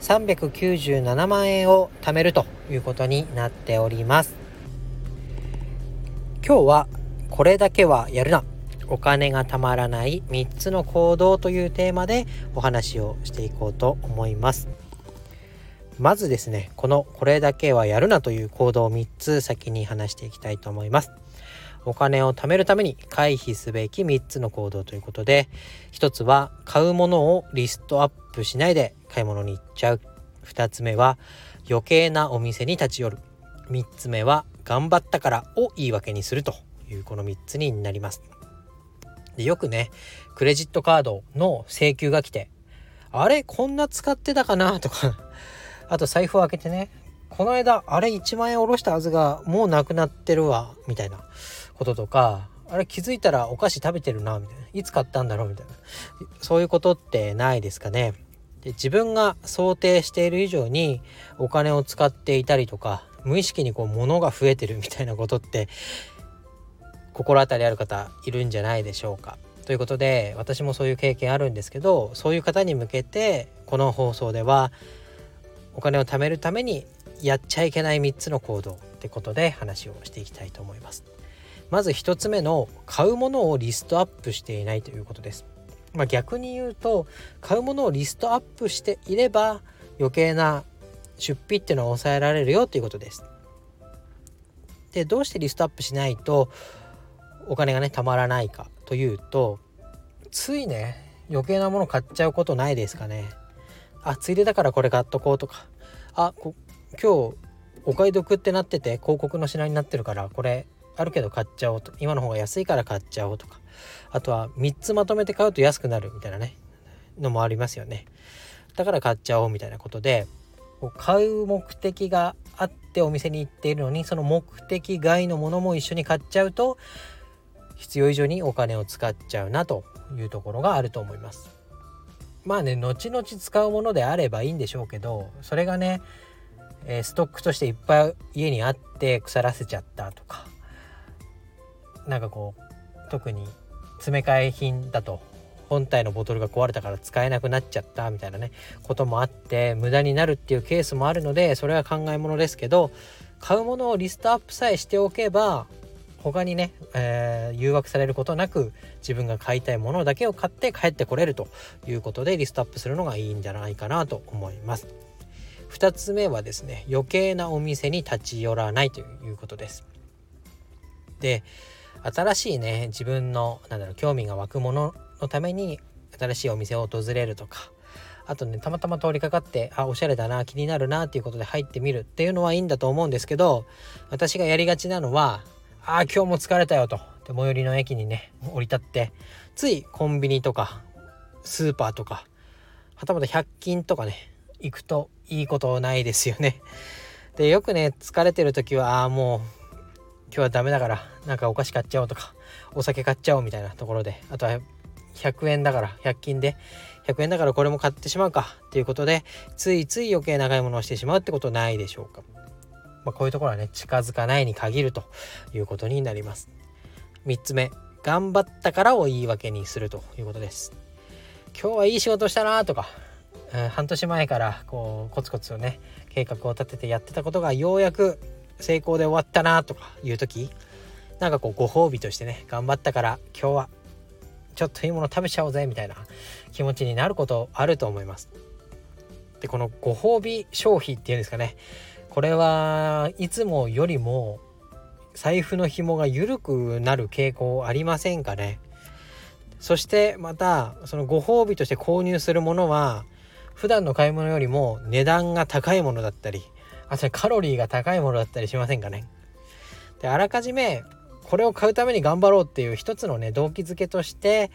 397万円を貯めるということになっております。今日はこれだけはやるな。お金がたまらない3つの行動というテーマでお話をしていこうと思います。まずですねこのこれだけはやるなという行動を3つ先に話していきたいと思います。お金を貯めるために回避すべき3つの行動ということで1つは買うものをリストアップしないで買い物に行っちゃう。2つ目は余計なお店に立ち寄る。3つ目は頑張ったからを言い訳にするというこの3つになります。でよくねクレジットカードの請求が来てあれこんな使ってたかな？とかあと財布を開けてねこの間あれ1万円下ろしたはずがもうなくなってるわみたいなこととかあれ気づいたらお菓子食べてるなみたいな。いつ買ったんだろうみたいな。そういうことってないですかね。で自分が想定している以上にお金を使っていたりとか無意識にこう物が増えてるみたいなことって心当たりある方いるんじゃないでしょうか。ということで私もそういう経験あるんですけどそういう方に向けてこの放送ではお金を貯めるためにやっちゃいけない3つの行動ってことで話をしていきたいと思います。まず1つ目の買うものをリストアップしていないということです。まあ、逆に言うと買うものをリストアップしていれば余計な出費っていうのは抑えられるよということです。でどうしてリストアップしないとお金がねたまらないかというとついね余計なもの買っちゃうことないですかね。あついでだからこれ買っとこうとかあ今日お買い得ってなってて広告の品になってるからこれあるけど買っちゃおうと。今の方が安いから買っちゃおうとか。あとは3つまとめて買うと安くなるみたいなね。のもありますよね。だから買っちゃおうみたいなことで買う目的があってお店に行っているのにその目的外のものも一緒に買っちゃうと必要以上にお金を使っちゃうなというところがあると思います。まあね後々使うものであればいいんでしょうけどそれがね、え、ストックとしていっぱい家にあって腐らせちゃったとかなんかこう特に詰め替え品だと本体のボトルが壊れたから使えなくなっちゃったみたいなねこともあって無駄になるっていうケースもあるのでそれは考えものですけど買うものをリストアップさえしておけば他にね、えー、誘惑されることなく自分が買いたいものだけを買って帰ってこれるということでリストアップするのがいいんじゃないかなと思います。2つ目はですね余計なお店に立ち寄らないということです。で新しいね自分のなんだろう興味が湧くもののために新しいお店を訪れるとかあとねたまたま通りかかってあおしゃれだな気になるなっていうことで入ってみるっていうのはいいんだと思うんですけど私がやりがちなのはあ今日も疲れたよとで最寄りの駅にね降り立ってついコンビニとかスーパーとかはたまた100均とかね行くといいことないですよね。でよくね疲れてる時はああもう今日はダメだからなんかお菓子買っちゃおうとかお酒買っちゃおうみたいなところであとは100円だから100均で100円だからこれも買ってしまうかっていうことでついつい余計な買い物をしてしまうってことないでしょうか。まあ、こういうところはね近づかないに限るということになります3つ目頑張ったからを言い訳にするということです今日はいい仕事したなとか、半年前からこうコツコツをね計画を立ててやってたことがようやく成功で終わったなとかいう時なんかこうご褒美としてね頑張ったから今日はちょっといいもの食べちゃおうぜみたいな気持ちになることあると思います。でこのご褒美消費っていうんですかねこれはいつもよりも財布の紐が緩くなる傾向ありませんかね。そしてまたそのご褒美として購入するものは普段の買い物よりも値段が高いものだったりあとカロリーが高いものだったりしませんかね。であらかじめこれを買うために頑張ろうっていう一つのね動機づけとして、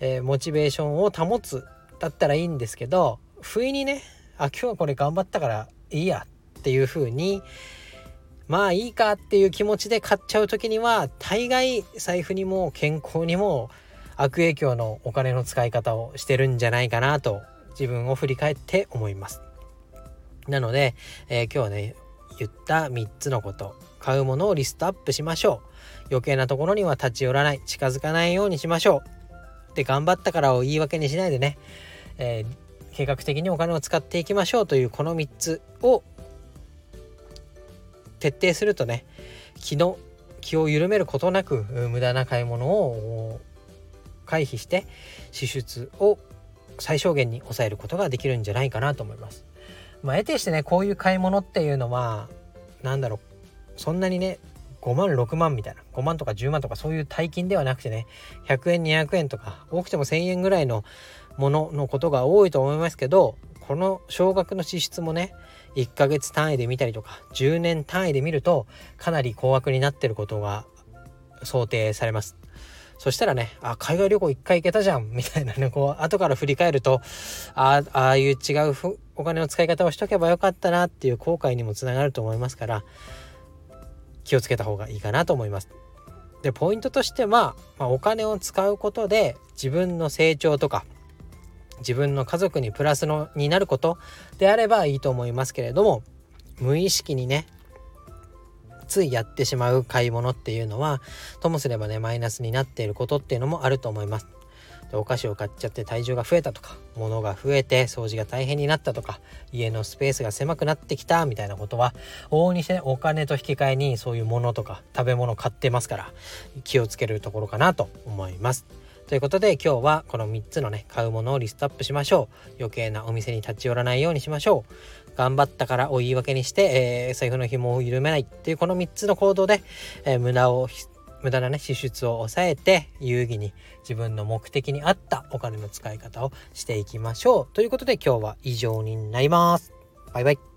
えー、モチベーションを保つだったらいいんですけど不意にねあ今日はこれ頑張ったからいいやっていう風にまあいいかっていう気持ちで買っちゃう時には大概財布にも健康にも悪影響のお金の使い方をしてるんじゃないかなと自分を振り返って思います。なので、えー、今日はね言った3つのこと買うものをリストアップしましょう。余計なところには立ち寄らない近づかないようにしましょう。で頑張ったからを言い訳にしないでね、えー、計画的にお金を使っていきましょうというこの3つを徹底するとね気の気を緩めることなく無駄な買い物を回避して支出を最小限に抑えることができるんじゃないかなと思います。まあ、得てしてねこういう買い物っていうのは何だろうそんなにね5万6万みたいな5万とか10万とかそういう大金ではなくてね100円200円とか多くても1,000円ぐらいのもののことが多いと思いますけどこの少額の支出もね1ヶ月単位で見たりとか10年単位で見るとかなり高額になってることが想定されます。そしたらね、あ、海外旅行一回行けたじゃんみたいなね、こう、後から振り返ると、ああ、ああいう違うお金の使い方をしとけばよかったなっていう後悔にもつながると思いますから、気をつけた方がいいかなと思います。で、ポイントとしては、まあ、お金を使うことで自分の成長とか、自分の家族にプラスのになることであればいいと思いますけれども無意識にねついやってしまう買い物っていうのはともすればねマイナスになっていることっていうのもあると思います。でお菓子を買っちゃって体重が増えたとか物が増えて掃除が大変になったとか家のスペースが狭くなってきたみたいなことは往々にして、ね、お金と引き換えにそういうものとか食べ物買ってますから気をつけるところかなと思います。ということで今日はこの3つのね買うものをリストアップしましょう余計なお店に立ち寄らないようにしましょう頑張ったからを言い訳にして、えー、財布の紐を緩めないっていうこの3つの行動で、えー、無駄を無駄なね支出を抑えて有意義に自分の目的に合ったお金の使い方をしていきましょう。ということで今日は以上になります。バイバイ。